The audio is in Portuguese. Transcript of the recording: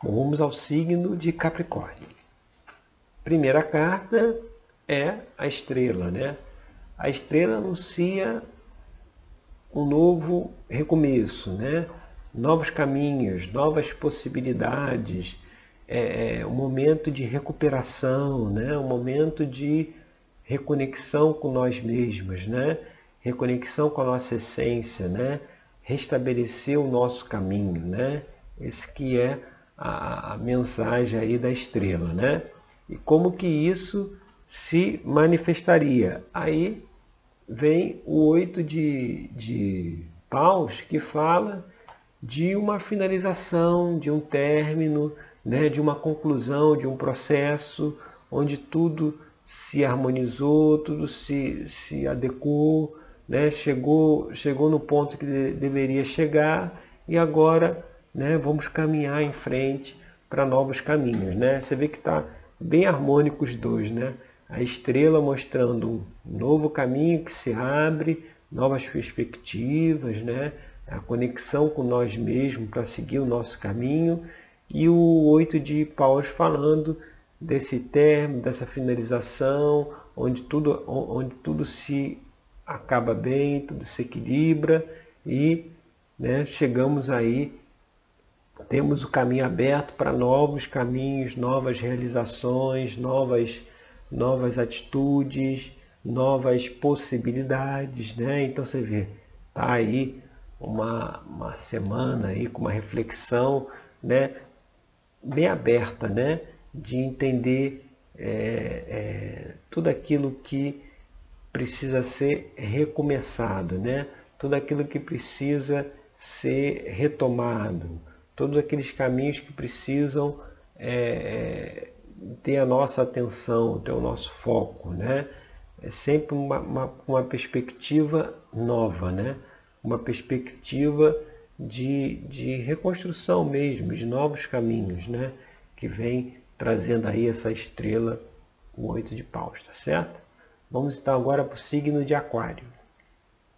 Bom, vamos ao signo de Capricórnio. Primeira carta é a estrela, né? A estrela anuncia um novo recomeço, né? Novos caminhos, novas possibilidades, é, é, um momento de recuperação, né? Um momento de reconexão com nós mesmos, né? Reconexão com a nossa essência, né? Restabelecer o nosso caminho, né? Esse que é a, mensagem aí da estrela, né? E como que isso se manifestaria? Aí vem o oito de, de paus que fala de uma finalização, de um término, né, de uma conclusão, de um processo onde tudo se harmonizou, tudo se, se adequou, né, chegou, chegou no ponto que deveria chegar e agora né, vamos caminhar em frente para novos caminhos. Né? Você vê que está bem harmônico os dois. Né? A estrela mostrando um novo caminho que se abre, novas perspectivas, né? a conexão com nós mesmos para seguir o nosso caminho. E o oito de paus falando desse termo, dessa finalização, onde tudo, onde tudo se acaba bem, tudo se equilibra e né, chegamos aí temos o caminho aberto para novos caminhos, novas realizações, novas, novas atitudes, novas possibilidades, né? Então você vê, tá aí uma, uma semana aí com uma reflexão, né? Bem aberta, né? De entender é, é, tudo aquilo que precisa ser recomeçado, né? Tudo aquilo que precisa ser retomado, todos aqueles caminhos que precisam é, é, ter a nossa atenção, ter o nosso foco, né? É sempre uma, uma, uma perspectiva nova, né? Uma perspectiva de, de reconstrução mesmo, de novos caminhos, né? Que vem trazendo aí essa estrela, o oito de paus, tá certo? Vamos então agora para o signo de aquário.